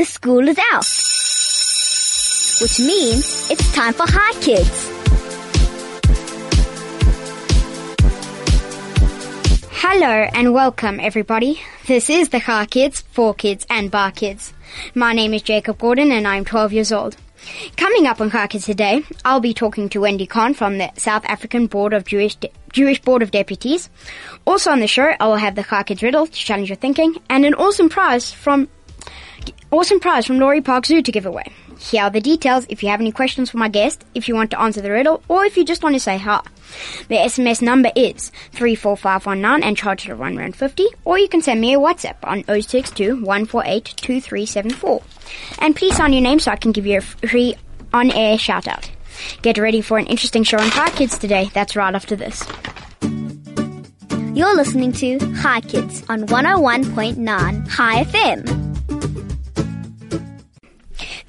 the school is out. Which means it's time for Chai Kids. Hello and welcome everybody. This is the Chai Kids, for kids and bar kids. My name is Jacob Gordon and I'm 12 years old. Coming up on Chai Kids today, I'll be talking to Wendy Kahn from the South African Board of Jewish De- Jewish Board of Deputies. Also on the show, I will have the Chai Kids riddle to challenge your thinking and an awesome prize from awesome prize from Lory Park Zoo to give away. Here are the details if you have any questions for my guest, if you want to answer the riddle, or if you just want to say hi. The SMS number is 34519 and charge it one rand 50, or you can send me a WhatsApp on 062 148 2374. And please sign your name so I can give you a free on-air shout out. Get ready for an interesting show on Chai Kids today. That's right after this. You're listening to Chai Kids on 101.9 Chai FM.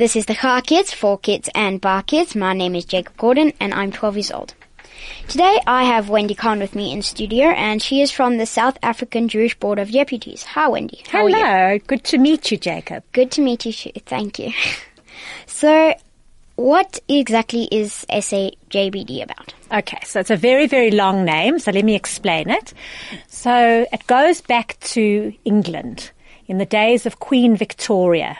This is the Chai Kids, for kids and bar kids. My name is Jacob Gordon and I'm 12 years old. Today I have Wendy Kahn with me in studio and she is from the South African Jewish Board of Deputies. Hi Wendy. How Hello, are you? good to meet you, Jacob. Good to meet you too. Thank you. So, what exactly is SAJBD about? Okay, so it's a very, very long name, so let me explain it. So it goes back to England in the days of Queen Victoria.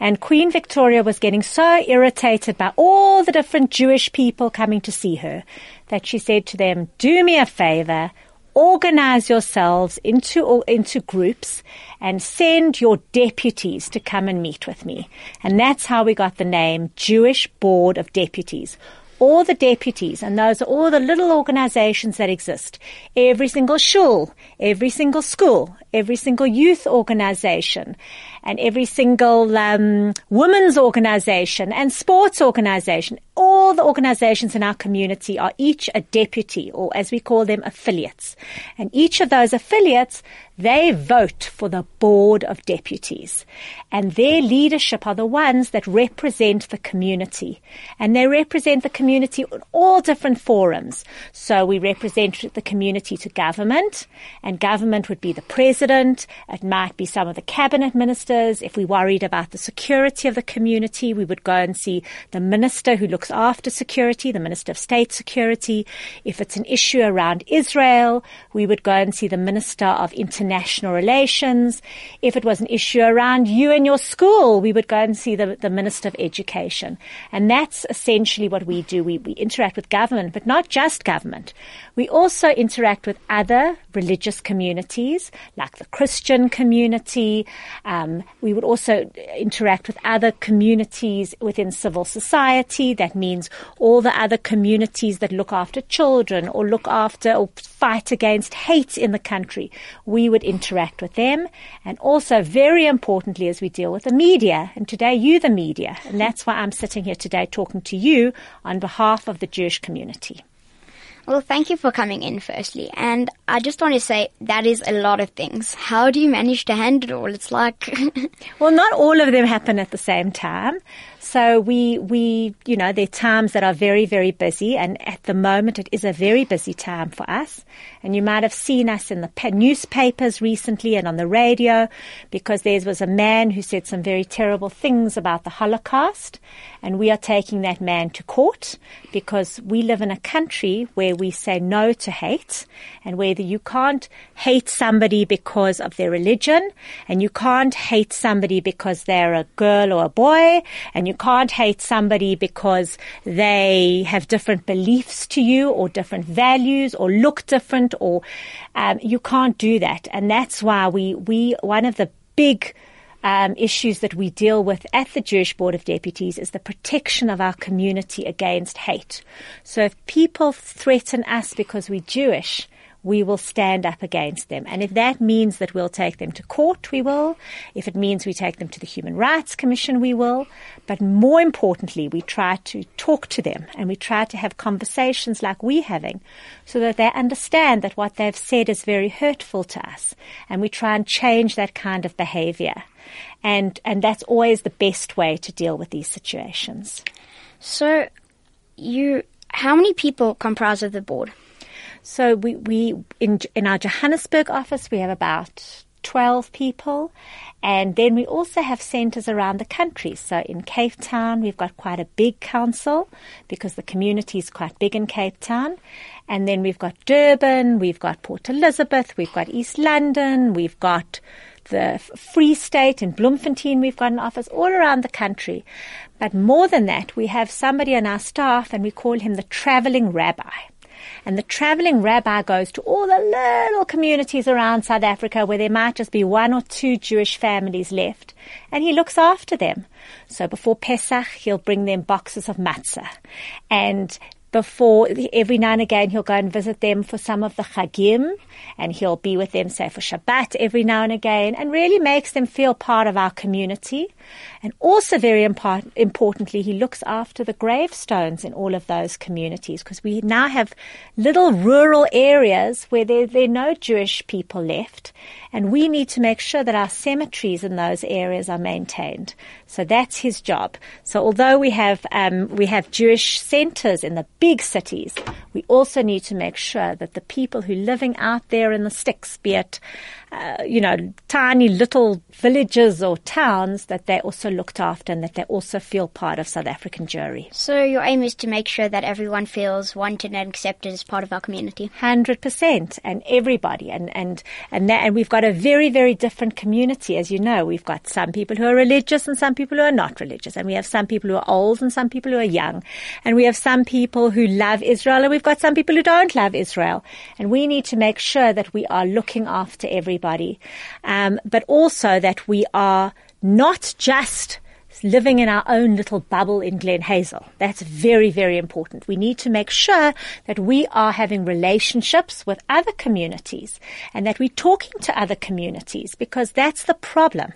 And Queen Victoria was getting so irritated by all the different Jewish people coming to see her that she said to them, do me a favor, organize yourselves into into groups and send your deputies to come and meet with me. And that's how we got the name Jewish Board of Deputies. All the deputies, and those are all the little organizations that exist. Every single shul, every single school, every single youth organization, and every single um, women's organization and sports organization. All the organizations in our community are each a deputy, or as we call them, affiliates. And each of those affiliates, they vote for the board of deputies. And their leadership are the ones that represent the community. And they represent the community in all different forums. So we represent the community to government, and government would be the president. It might be some of the cabinet ministers. If we worried about the security of the community, we would go and see the minister who looks after security, the minister of state security. If it's an issue around Israel, we would go and see the minister of international relations. If it was an issue around you and your school, we would go and see the, the minister of education. And that's essentially what we do. We, we interact with government, but not just government. We also interact with other religious communities, like the Christian community. Um, we would also interact with other communities within civil society. That means all the other communities that look after children or look after or fight against hate in the country. We would interact with them. And also, very importantly, as we deal with the media. And today, you, the media. And that's why I'm sitting here today talking to you on behalf of the Jewish community. Well, thank you for coming in firstly. And I just want to say that is a lot of things. How do you manage to handle it all? It's like, Well, not all of them happen at the same time. So we, we, you know, there are times that are very, very busy and at the moment it is a very busy time for us. And you might have seen us in the newspapers recently and on the radio because there was a man who said some very terrible things about the Holocaust and we are taking that man to court because we live in a country where we say no to hate and where the, you can't hate somebody because of their religion and you can't hate somebody because they're a girl or a boy and you can't hate somebody because they have different beliefs to you or different values or look different or um, you can't do that and that's why we we one of the big um, issues that we deal with at the Jewish Board of Deputies is the protection of our community against hate. So if people threaten us because we're Jewish, we will stand up against them. And if that means that we'll take them to court, we will. If it means we take them to the Human Rights Commission, we will. But more importantly, we try to talk to them and we try to have conversations like we're having so that they understand that what they've said is very hurtful to us. And we try and change that kind of behavior. And, and that's always the best way to deal with these situations. so you, how many people comprise of the board? So we, we in in our Johannesburg office we have about 12 people. And then we also have centres around the country. So in Cape Town, we've got quite a big council because the community is quite big in Cape Town. And then we've got Durban, we've got Port Elizabeth, we've got East London, we've got the Free State in Bloemfontein, we've got an office all around the country. But more than that, we have somebody on our staff and we call him the travelling rabbi. And the traveling rabbi goes to all the little communities around South Africa where there might just be one or two Jewish families left. And he looks after them. So before Pesach, he'll bring them boxes of matzah. And before every now and again he'll go and visit them for some of the chagim and he'll be with them say for Shabbat every now and again and really makes them feel part of our community and also very import- importantly he looks after the gravestones in all of those communities because we now have little rural areas where there, there are no Jewish people left and we need to make sure that our cemeteries in those areas are maintained. So that's his job. So although we have um, we have Jewish centres in the big cities, we also need to make sure that the people who are living out there in the sticks, be it uh, you know, tiny little villages or towns that they also looked after and that they also feel part of South African Jewry. So your aim is to make sure that everyone feels wanted and accepted as part of our community. Hundred percent, and everybody, and and and that, and we've got a very very different community, as you know. We've got some people who are religious and some people who are not religious, and we have some people who are old and some people who are young, and we have some people who love Israel and we've got some people who don't love Israel, and we need to make sure that we are looking after everybody everybody, um, but also that we are not just living in our own little bubble in Glen Hazel. That's very, very important. We need to make sure that we are having relationships with other communities and that we're talking to other communities because that's the problem.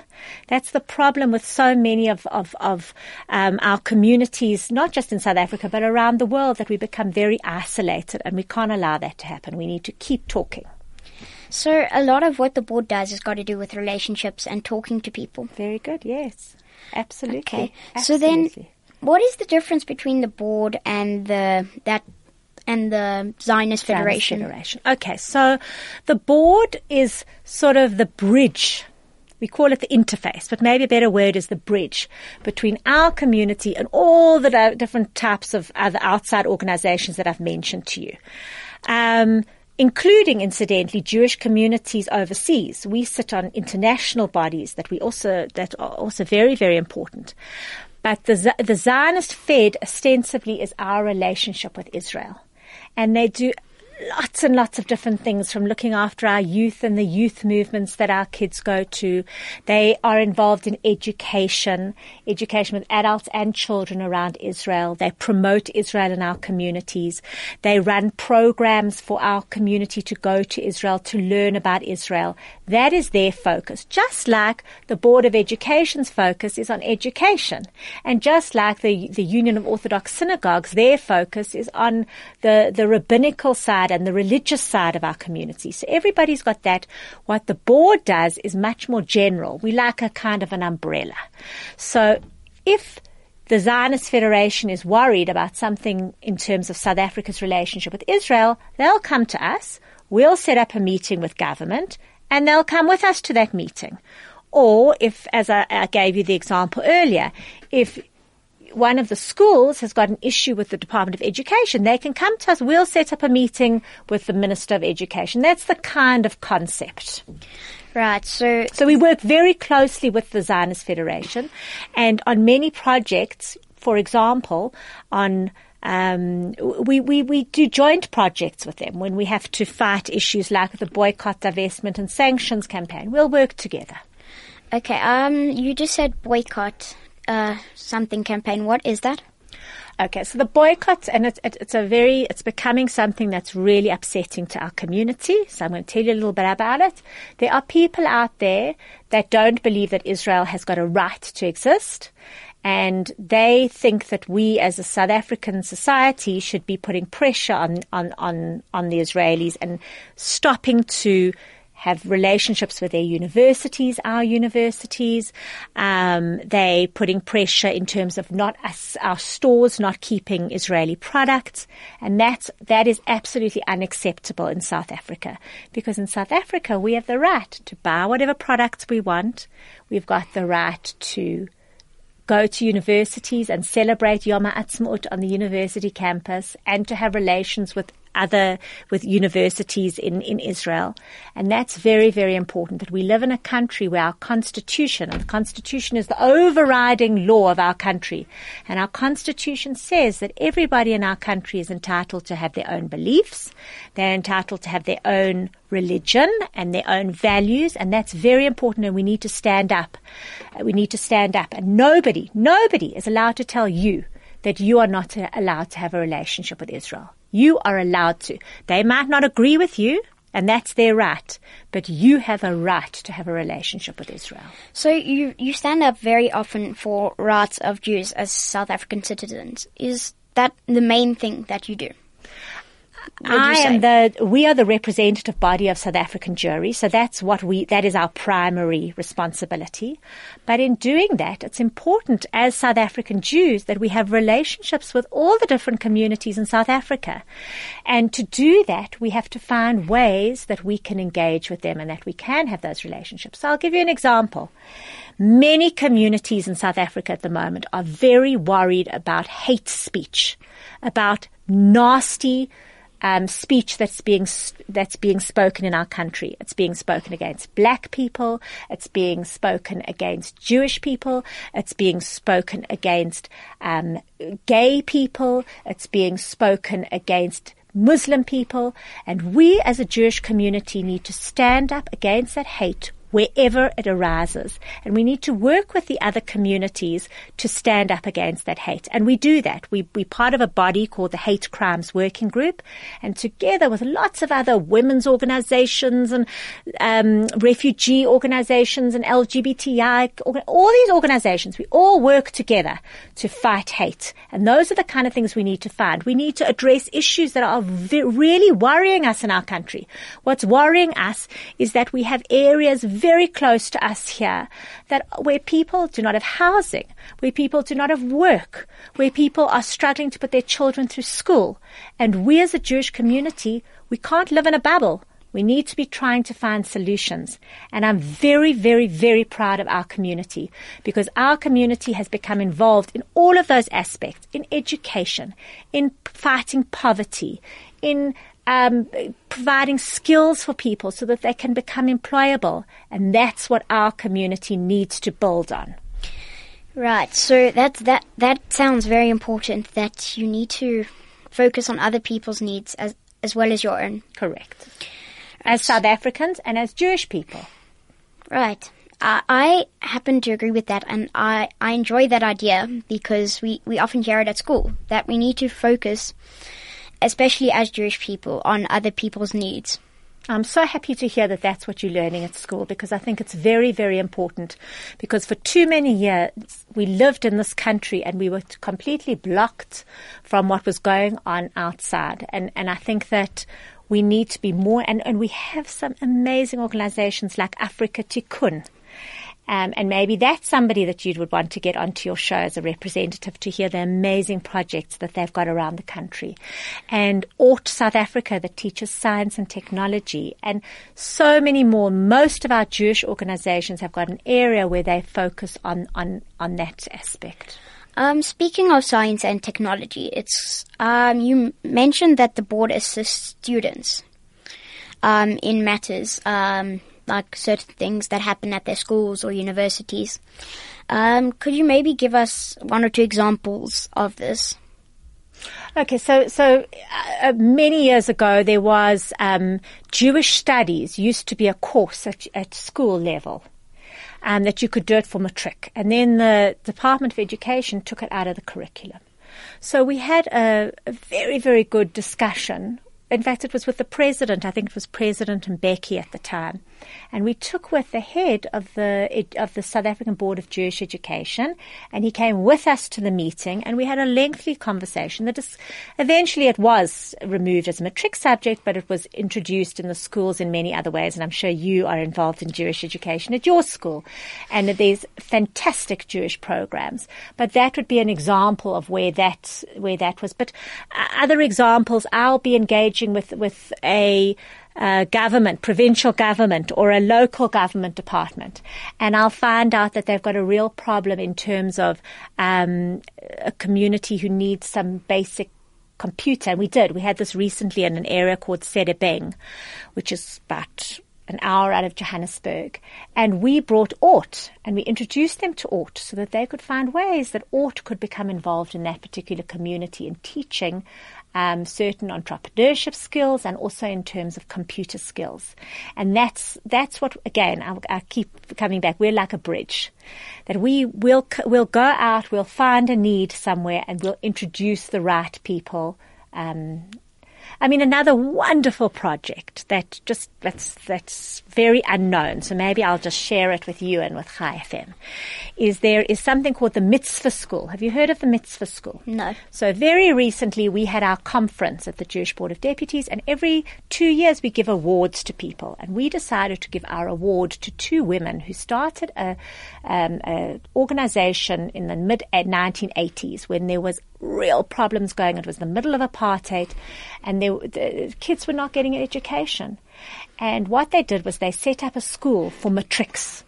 That's the problem with so many of, of, of um, our communities, not just in South Africa, but around the world, that we become very isolated and we can't allow that to happen. We need to keep talking. So a lot of what the board does has got to do with relationships and talking to people. Very good. Yes, absolutely. Okay. Absolutely. So then, what is the difference between the board and the that and the Zionist Federation? Zionist Federation. Okay, so the board is sort of the bridge. We call it the interface, but maybe a better word is the bridge between our community and all the different types of other outside organizations that I've mentioned to you. Um, including incidentally Jewish communities overseas. We sit on international bodies that we also that are also very very important. But the the Zionist Fed ostensibly is our relationship with Israel, and they do lots and lots of different things from looking after our youth and the youth movements that our kids go to. They are involved in education, education with adults and children around Israel. They promote Israel in our communities. They run programs for our community to go to Israel to learn about Israel. That is their focus, just like the Board of Education's focus is on education. And just like the, the Union of Orthodox Synagogues, their focus is on the, the rabbinical side and the religious side of our community. So everybody's got that. What the board does is much more general. We like a kind of an umbrella. So if the Zionist Federation is worried about something in terms of South Africa's relationship with Israel, they'll come to us. We'll set up a meeting with government and they'll come with us to that meeting. Or if, as I, I gave you the example earlier, if one of the schools has got an issue with the Department of Education, they can come to us. We'll set up a meeting with the Minister of Education. That's the kind of concept. Right. So, so we work very closely with the Zionist Federation, and on many projects, for example, on um, we, we, we do joint projects with them when we have to fight issues like the boycott, divestment, and sanctions campaign. We'll work together. Okay. Um, you just said boycott something campaign. What is that? Okay, so the boycott, and it, it, it's a very, it's becoming something that's really upsetting to our community. So I'm going to tell you a little bit about it. There are people out there that don't believe that Israel has got a right to exist. And they think that we as a South African society should be putting pressure on, on, on, on the Israelis and stopping to have relationships with their universities, our universities. Um, they putting pressure in terms of not us, our stores not keeping Israeli products, and that's that is absolutely unacceptable in South Africa because in South Africa we have the right to buy whatever products we want. We've got the right to go to universities and celebrate Yom Ha'atzmaut on the university campus and to have relations with other with universities in, in Israel. And that's very, very important that we live in a country where our constitution, and the constitution is the overriding law of our country. And our constitution says that everybody in our country is entitled to have their own beliefs. They're entitled to have their own religion and their own values. And that's very important. And we need to stand up. Uh, we need to stand up. And nobody, nobody is allowed to tell you that you are not uh, allowed to have a relationship with Israel. You are allowed to. They might not agree with you, and that's their right. But you have a right to have a relationship with Israel. So you you stand up very often for rights of Jews as South African citizens. Is that the main thing that you do? I am the, we are the representative body of South African Jewry, so that's what we, that is our primary responsibility. But in doing that, it's important as South African Jews that we have relationships with all the different communities in South Africa. And to do that, we have to find ways that we can engage with them and that we can have those relationships. So I'll give you an example. Many communities in South Africa at the moment are very worried about hate speech, about nasty, um, speech that's being that's being spoken in our country. It's being spoken against black people. It's being spoken against Jewish people. It's being spoken against um, gay people. It's being spoken against Muslim people. And we as a Jewish community need to stand up against that hate wherever it arises. And we need to work with the other communities to stand up against that hate. And we do that. We, we're part of a body called the Hate Crimes Working Group. And together with lots of other women's organizations and um, refugee organizations and LGBTI, all these organizations, we all work together to fight hate. And those are the kind of things we need to find. We need to address issues that are v- really worrying us in our country. What's worrying us is that we have areas very close to us here that where people do not have housing, where people do not have work, where people are struggling to put their children through school. And we as a Jewish community, we can't live in a bubble. We need to be trying to find solutions. And I'm very, very, very proud of our community because our community has become involved in all of those aspects, in education, in fighting poverty, in um, providing skills for people so that they can become employable. And that's what our community needs to build on. Right. So that that that sounds very important. That you need to focus on other people's needs as as well as your own. Correct. As South Africans and as Jewish people. Right. Uh, I happen to agree with that, and I, I enjoy that idea because we, we often hear it at school that we need to focus especially as Jewish people, on other people's needs. I'm so happy to hear that that's what you're learning at school because I think it's very, very important. Because for too many years, we lived in this country and we were completely blocked from what was going on outside. And, and I think that we need to be more, and, and we have some amazing organizations like Africa Tikkun um, and maybe that's somebody that you would want to get onto your show as a representative to hear the amazing projects that they've got around the country. And South Africa that teaches science and technology and so many more. Most of our Jewish organizations have got an area where they focus on, on, on that aspect. Um, speaking of science and technology, it's um, you mentioned that the board assists students um, in matters um, like certain things that happen at their schools or universities. Um, could you maybe give us one or two examples of this? Okay, so so uh, many years ago there was um, Jewish studies used to be a course at, at school level. Um, that you could do it for matric, and then the Department of Education took it out of the curriculum. So we had a, a very very good discussion in fact, it was with the president. I think it was President Mbeki at the time, and we took with the head of the of the South African Board of Jewish Education, and he came with us to the meeting, and we had a lengthy conversation. That is, eventually it was removed as a matric subject, but it was introduced in the schools in many other ways, and I'm sure you are involved in Jewish education at your school, and there's fantastic Jewish programs. But that would be an example of where that where that was. But uh, other examples, I'll be engaging with with a uh, government, provincial government, or a local government department, and I'll find out that they've got a real problem in terms of um, a community who needs some basic computer. And we did. We had this recently in an area called Sedibeng, which is about an hour out of Johannesburg. And we brought Ort and we introduced them to Ort so that they could find ways that Ort could become involved in that particular community in teaching um, certain entrepreneurship skills and also in terms of computer skills. And that's that's what again I, I keep coming back. We're like a bridge that we will we'll go out, we'll find a need somewhere, and we'll introduce the right people um, I mean, another wonderful project that just that's that's very unknown. So maybe I'll just share it with you and with Chai FM. Is there is something called the Mitzvah School? Have you heard of the Mitzvah School? No. So very recently we had our conference at the Jewish Board of Deputies, and every two years we give awards to people, and we decided to give our award to two women who started a, um, a organization in the mid 1980s when there was real problems going. It was the middle of apartheid, and they, the kids were not getting an education. And what they did was they set up a school for matrics.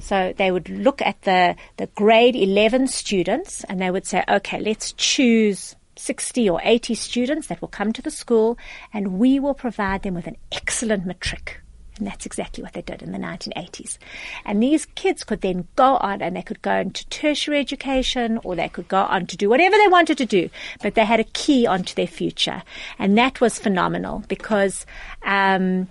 So they would look at the, the grade 11 students and they would say, okay, let's choose 60 or 80 students that will come to the school and we will provide them with an excellent matric. And that's exactly what they did in the 1980s. And these kids could then go on and they could go into tertiary education or they could go on to do whatever they wanted to do, but they had a key onto their future. And that was phenomenal because, um,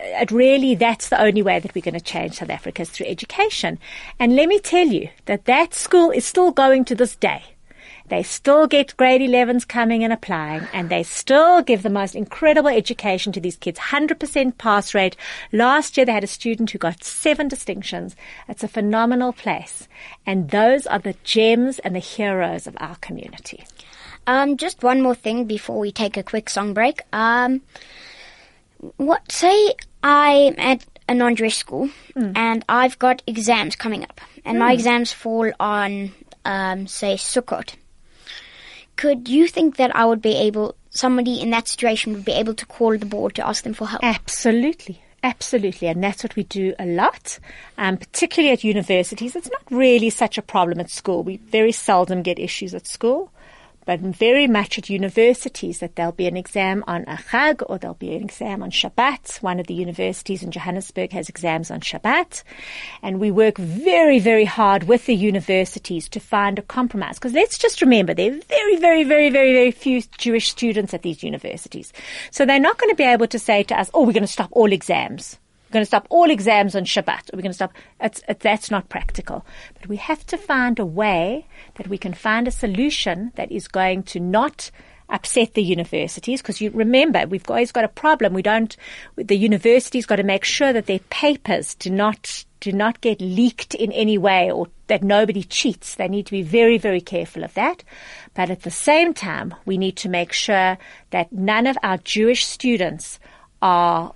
it really that's the only way that we're going to change South Africa is through education. And let me tell you that that school is still going to this day. They still get grade 11s coming and applying, and they still give the most incredible education to these kids. 100% pass rate. Last year they had a student who got seven distinctions. It's a phenomenal place. And those are the gems and the heroes of our community. Um, just one more thing before we take a quick song break. Um, what say I'm at a non-Jewish school mm. and I've got exams coming up, and mm. my exams fall on, um, say, Sukkot could you think that I would be able, somebody in that situation would be able to call the board to ask them for help? Absolutely. Absolutely, and that's what we do a lot, um, particularly at universities. It's not really such a problem at school. We very seldom get issues at school but very much at universities that there'll be an exam on a Chag or there'll be an exam on Shabbat. One of the universities in Johannesburg has exams on Shabbat. And we work very, very hard with the universities to find a compromise. Because let's just remember, there are very, very, very, very, very few Jewish students at these universities. So they're not going to be able to say to us, oh, we're going to stop all exams. We're going to stop all exams on Shabbat. We're going to stop. It's, it, that's not practical. But we have to find a way that we can find a solution that is going to not upset the universities because you remember we've always got a problem. We don't. The universities got to make sure that their papers do not do not get leaked in any way or that nobody cheats. They need to be very, very careful of that. But at the same time, we need to make sure that none of our Jewish students are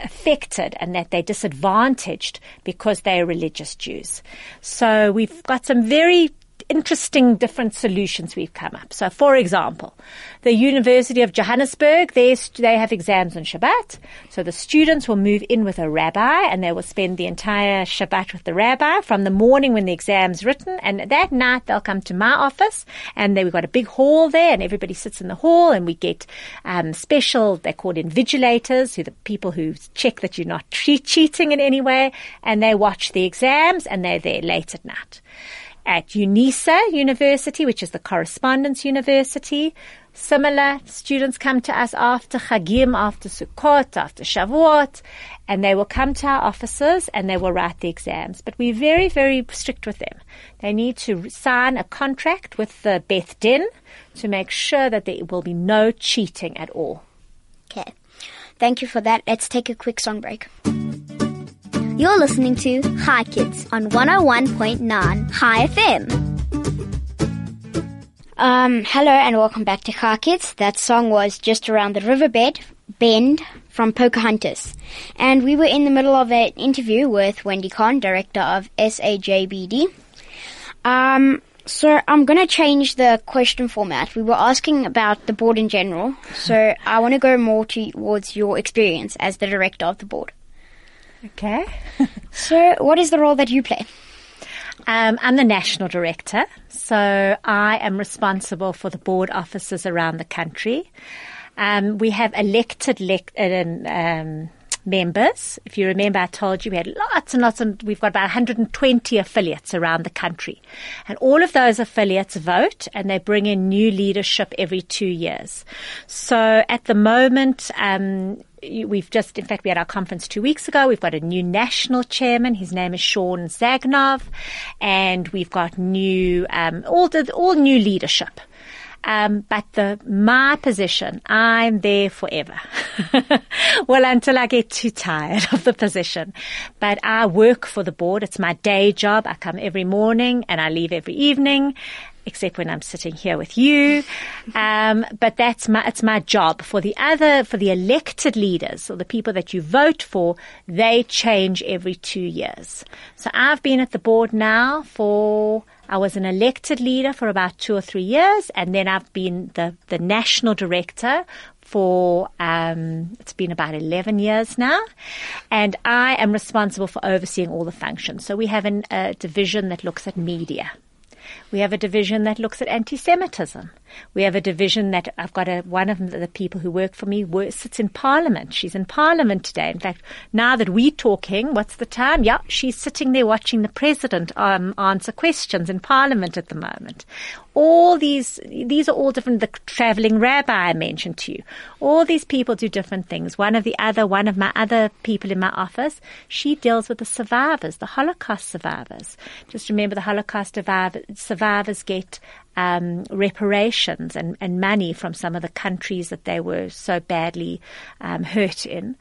affected and that they're disadvantaged because they're religious Jews. So we've got some very interesting different solutions we've come up. So, for example, the University of Johannesburg, they, they have exams on Shabbat. So the students will move in with a rabbi and they will spend the entire Shabbat with the rabbi from the morning when the exam's written. And that night they'll come to my office and they, we've got a big hall there and everybody sits in the hall and we get um, special, they're called invigilators, who the people who check that you're not cheating in any way. And they watch the exams and they're there late at night at UNISA University, which is the correspondence university. Similar, students come to us after Chagim, after Sukkot, after Shavuot, and they will come to our offices and they will write the exams. But we're very, very strict with them. They need to sign a contract with the Beth Din to make sure that there will be no cheating at all. Okay. Thank you for that. Let's take a quick song break. You're listening to Chai Kids on 101.9 Chai FM. Um, hello and welcome back to Chai Kids. That song was Just Around the Riverbed, Bend from Pocahontas. And we were in the middle of an interview with Wendy Kahn, director of SAJBD. Um, so I'm going to change the question format. We were asking about the board in general, so I want to go more towards your experience as the director of the board. Okay. so, what is the role that you play? Um, I'm the national director, so I am responsible for the board offices around the country. Um, we have elected le- uh, um, members. If you remember, I told you we had lots and lots, and we've got about 120 affiliates around the country. And all of those affiliates vote and they bring in new leadership every two years. So at the moment, um, we've just, in fact, we had our conference two weeks ago. We've got a new national chairman. His name is Shaun Zagnoev, and we've got new, um, all the, all new leadership. Um, but the my position, I'm there forever. well, until I get too tired of the position. But I work for the board. It's my day job. I come every morning and I leave every evening except when I'm sitting here with you. Um, but that's my, it's my job. For the other, for the elected leaders or the people that you vote for, they change every two years. So I've been at the board now for, I was an elected leader for about two or three years, and then I've been the, the national director for um, it's been about 11 years now and i am responsible for overseeing all the functions so we have an, a division that looks at media we have a division that looks at anti-Semitism. We have a division that I've got a, one of the people who work for me sits in Parliament. She's in Parliament today. In fact, now that we're talking, what's the time? Yeah, she's sitting there watching the President um, answer questions in Parliament at the moment. All these, these are all different. The traveling rabbi I mentioned to you. All these people do different things. One of the other, one of my other people in my office, she deals with the survivors, the Holocaust survivors. Just remember the Holocaust survivors get um, reparations and, and, money from some of the countries that they were so badly um, hurt in.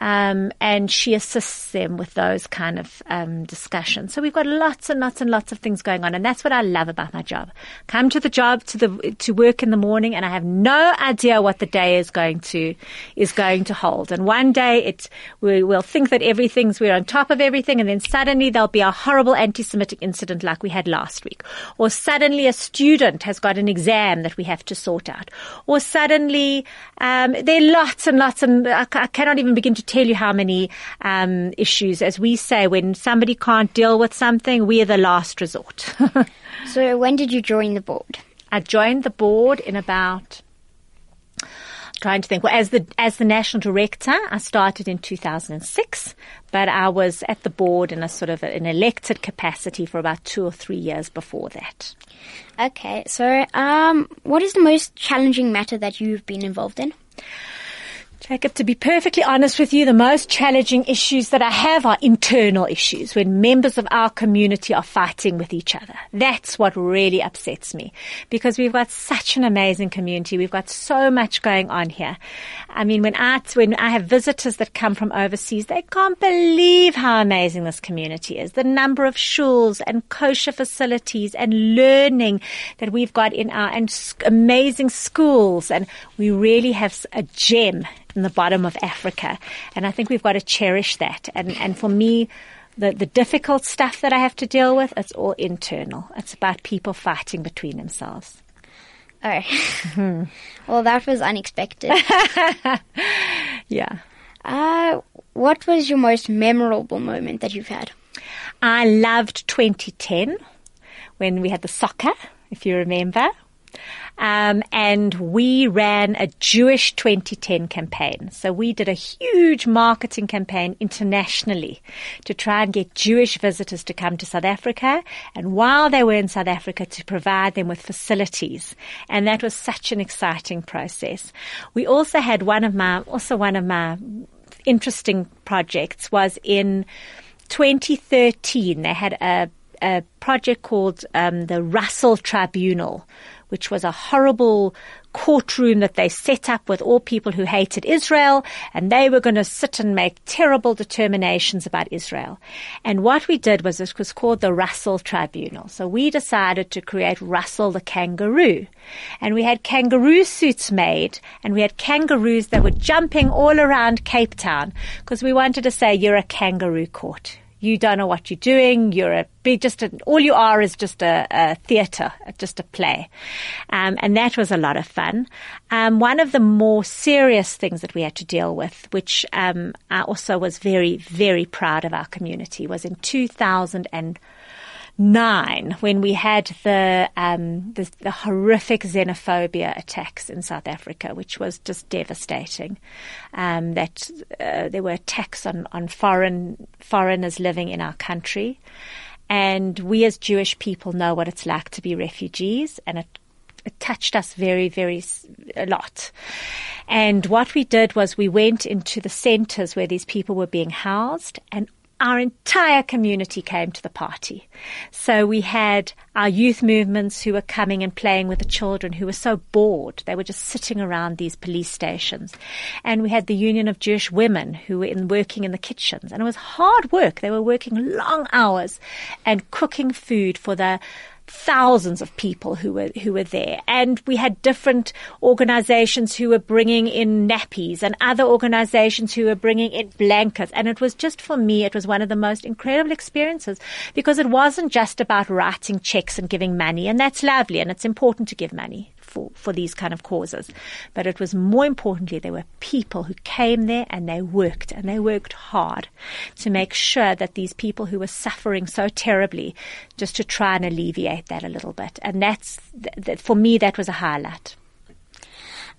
Um, and she assists them with those kind of um, discussions. So we've got lots and lots and lots of things going on, and that's what I love about my job. Come to the job to the to work in the morning, and I have no idea what the day is going to is going to hold. And one day it we will think that everything's we're on top of everything, and then suddenly there'll be a horrible anti-Semitic incident like we had last week, or suddenly a student has got an exam that we have to sort out, or suddenly um, there are lots and lots, and I, I cannot even begin to tell you how many um, issues, as we say, when somebody can't deal with something, we are the last resort. so, when did you join the board? I joined the board in about trying to think. Well, as the as the national director, I started in 2006, but I was at the board in a sort of an elected capacity for about two or three years before that. Okay, so um, what is the most challenging matter that you've been involved in? Jacob, to be perfectly honest with you, the most challenging issues that I have are internal issues when members of our community are fighting with each other. That's what really upsets me because we've got such an amazing community. We've got so much going on here. I mean, when I, when I have visitors that come from overseas, they can't believe how amazing this community is. The number of shuls and kosher facilities and learning that we've got in our, and amazing schools. And we really have a gem in the bottom of Africa. And I think we've got to cherish that. And, and for me, the, the difficult stuff that I have to deal with, it's all internal. It's about people fighting between themselves. Oh. well, that was unexpected. yeah. Uh, what was your most memorable moment that you've had? I loved 2010 when we had the soccer, if you remember. Um, and we ran a Jewish 2010 campaign. So we did a huge marketing campaign internationally to try and get Jewish visitors to come to South Africa. And while they were in South Africa, to provide them with facilities. And that was such an exciting process. We also had one of my, also one of my interesting projects was in 2013. They had a a project called um, the Russell Tribunal, which was a horrible courtroom that they set up with all people who hated Israel, and they were going to sit and make terrible determinations about Israel. And what we did was it was called the Russell Tribunal. So we decided to create Russell the kangaroo. And we had kangaroo suits made, and we had kangaroos that were jumping all around Cape Town because we wanted to say, you're a kangaroo court you don't know what you're doing. You're a big, just a, all you are is just a, a theatre, just a play. Um, and that was a lot of fun. Um, one of the more serious things that we had to deal with, which um, I also was very, very proud of our community, was in 2000 and nine when we had the, um, the, the horrific xenophobia attacks in South Africa, which was just devastating. Um, that uh, there were attacks on on foreign foreigners living in our country, and we as Jewish people know what it's like to be refugees, and it it touched us very, very a lot. And what we did was we went into the centers where these people were being housed and our entire community came to the party. So we had our youth movements who were coming and playing with the children who were so bored. They were just sitting around these police stations. And we had the Union of Jewish Women who were in working in the kitchens. And it was hard work. They were working long hours and cooking food for the thousands of people who were who were there, and we had different organisations who were bringing in nappies, and other organisations who were bringing in blankets, and it was just for me, it was one of the most incredible experiences because it wasn't just about writing checks and giving money, and that's lovely, and it's important to give money for, for these kind of causes. But it was more importantly, there were people who came there and they worked and they worked hard to make sure that these people who were suffering so terribly, just to try and alleviate that a little bit. And that's, that, for me, that was a highlight.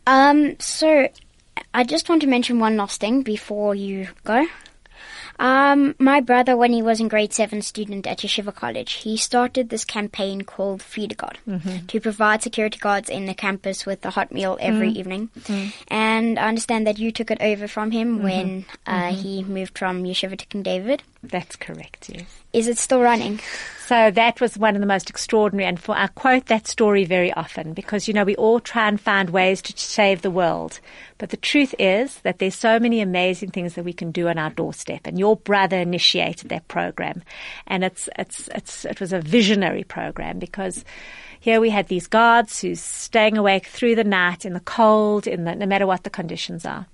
Um, so I just want to mention one last thing before you go. Um, my brother, when he was in grade seven student at Yeshiva College, he started this campaign called Feed a Guard mm-hmm. to provide security guards in the campus with a hot meal every mm-hmm. evening. Mm-hmm. And I understand that you took it over from him mm-hmm. when uh, mm-hmm. he moved from Yeshiva to King David. That's correct, yes. Is it still running? So that was one of the most extraordinary, and for I quote that story very often because you know we all try and find ways to save the world, but the truth is that there's so many amazing things that we can do on our doorstep. And your brother initiated that program, and it's it's it's it was a visionary program because here we had these guards who's staying awake through the night in the cold, in the no matter what the conditions are.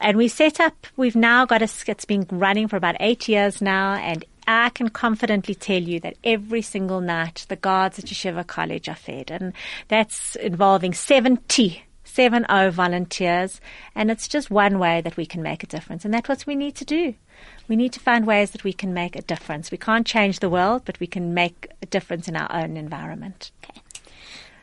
And we set up, we've now got a, it's been running for about eight years now, and I can confidently tell you that every single night the guards at Yeshiva College are fed, and that's involving 70 seven O volunteers, and it's just one way that we can make a difference, and that's what we need to do. We need to find ways that we can make a difference. We can't change the world, but we can make a difference in our own environment. Okay.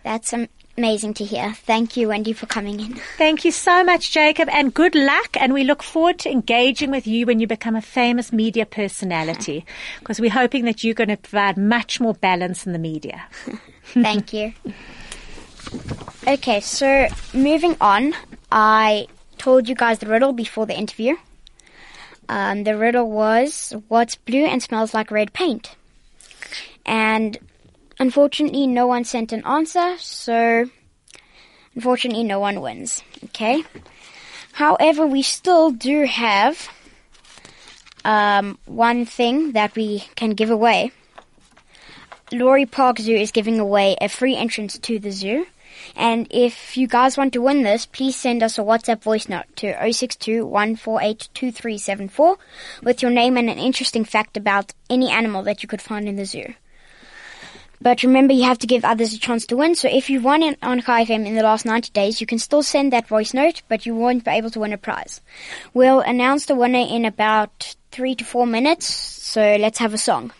That's amazing to hear. Thank you, Wendy, for coming in. Thank you so much, Jacob, and good luck. And we look forward to engaging with you when you become a famous media personality, because we're hoping that you're going to provide much more balance in the media. Thank you. Okay, so moving on, I told you guys the riddle before the interview. Um, the riddle was, what's blue and smells like red paint? And Unfortunately, no one sent an answer, so unfortunately, no one wins. Okay. However, we still do have um, one thing that we can give away. Lory Park Zoo is giving away a free entrance to the zoo. And if you guys want to win this, please send us a WhatsApp voice note to 062 with your name and an interesting fact about any animal that you could find in the zoo. But remember, you have to give others a chance to win. So if you've won on Chai FM in the last 90 days, you can still send that voice note, but you won't be able to win a prize. We'll announce the winner in about three to four minutes. So let's have a song.